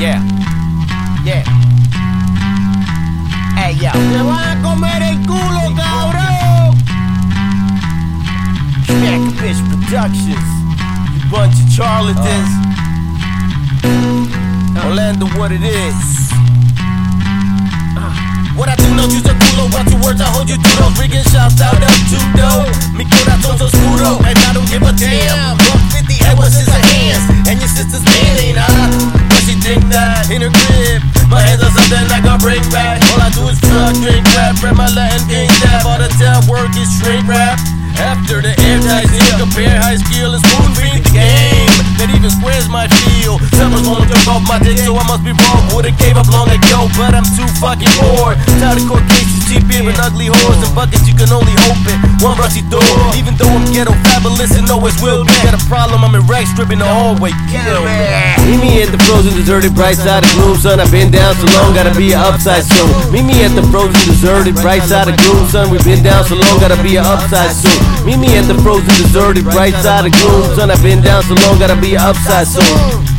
Yeah. Yeah. Hey, yo. ¡Te van a comer el culo, cabrón! Smack Bitch Productions. You bunch of charlatans. Orlando, what it is. Uh, What I do, no use a culo, watch your words, I hold you to those rigging shots out of judo. Mi corazón oscuro, and I in her crib. My hands are something I can bring back. All I do is fuck, drink, rap, rap my Latin game, dab. All the time work is straight rap. After the airtight deal, compare high skill spoon feed the game. That even squares my feel. Jump off my dick, so I must be wrong. Would've gave up long ago, but I'm too fucking bored. Tired of court cases, cheap beer and ugly whores and buckets. You can only hope it. One rusty door. Even though I'm ghetto fabulous and always will be. Got a problem, I'm in rag stripping the hallway. Kill me. Meet me at the frozen, deserted, bright side of gloom, son. I've been down so long, gotta be a upside soon. Meet me at the frozen, deserted, bright side of gloom, son. We've been down so long, gotta be a upside soon. Meet me at the frozen, deserted, bright side of gloom, son. I've been down so long, gotta be a upside soon.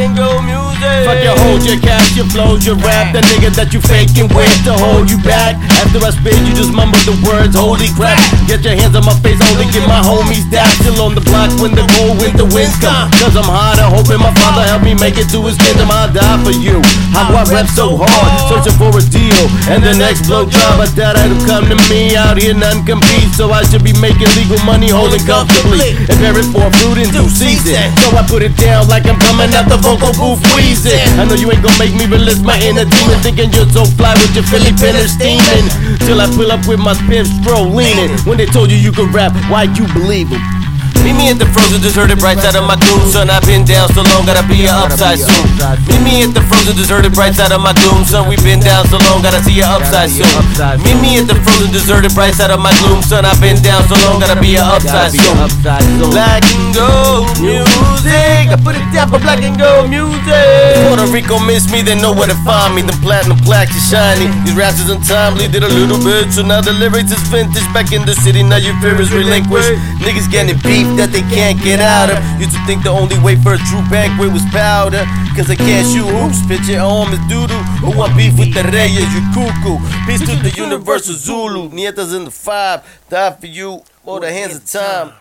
And go music. Fuck your hold, your cash, your flows, your rap. The nigga that you faking with to hold you back. After I spit, you just mumble the words, holy crap. Get your hands on my face, only get my homies down. Still on the block when the cold winter winds come. Cause I'm harder, hoping my help me make it to his kingdom. I'll die for you. How I rap so hard, searching for a deal. And the next blow job, I thought I'd come to me. Out here, none compete. So I should be making legal money, holding comfortably. And preparing for fruit in due season. So I put it down like I'm coming out the vocal booth wheezing. I know you ain't gonna make me release my inner demon. Thinking you're so fly with your Philly finish steaming. Till I pull up with my spin stroll leaning. When they told you you could rap, why'd you believe them? Meet me at the frozen, deserted, bright side of my doom, son. I've been down so long, gotta be a upside soon. Meet me at the frozen, deserted, bright side of my doom, son. We've been down so long, gotta see ya upside soon. Meet me at the frozen, deserted, bright side of my gloom, son. I've been down so long, gotta be a upside soon. Black and gold music, I put it down for black and gold music. Puerto Rico miss me, they know where to find me. The platinum plaques is shiny. These raps is untimely, did a little bit, so now the lyrics is vintage. Back in the city, now your fear is relinquished. Niggas getting beef that they can't get out of. Used to think the only way for a true banquet was powder. Cause I can't shoot hoops, bitch, your home is doodoo. Who want beef with the Reyes, you cuckoo. Peace to the universal Zulu. Ñetas in the five, die for you, more the hands of time.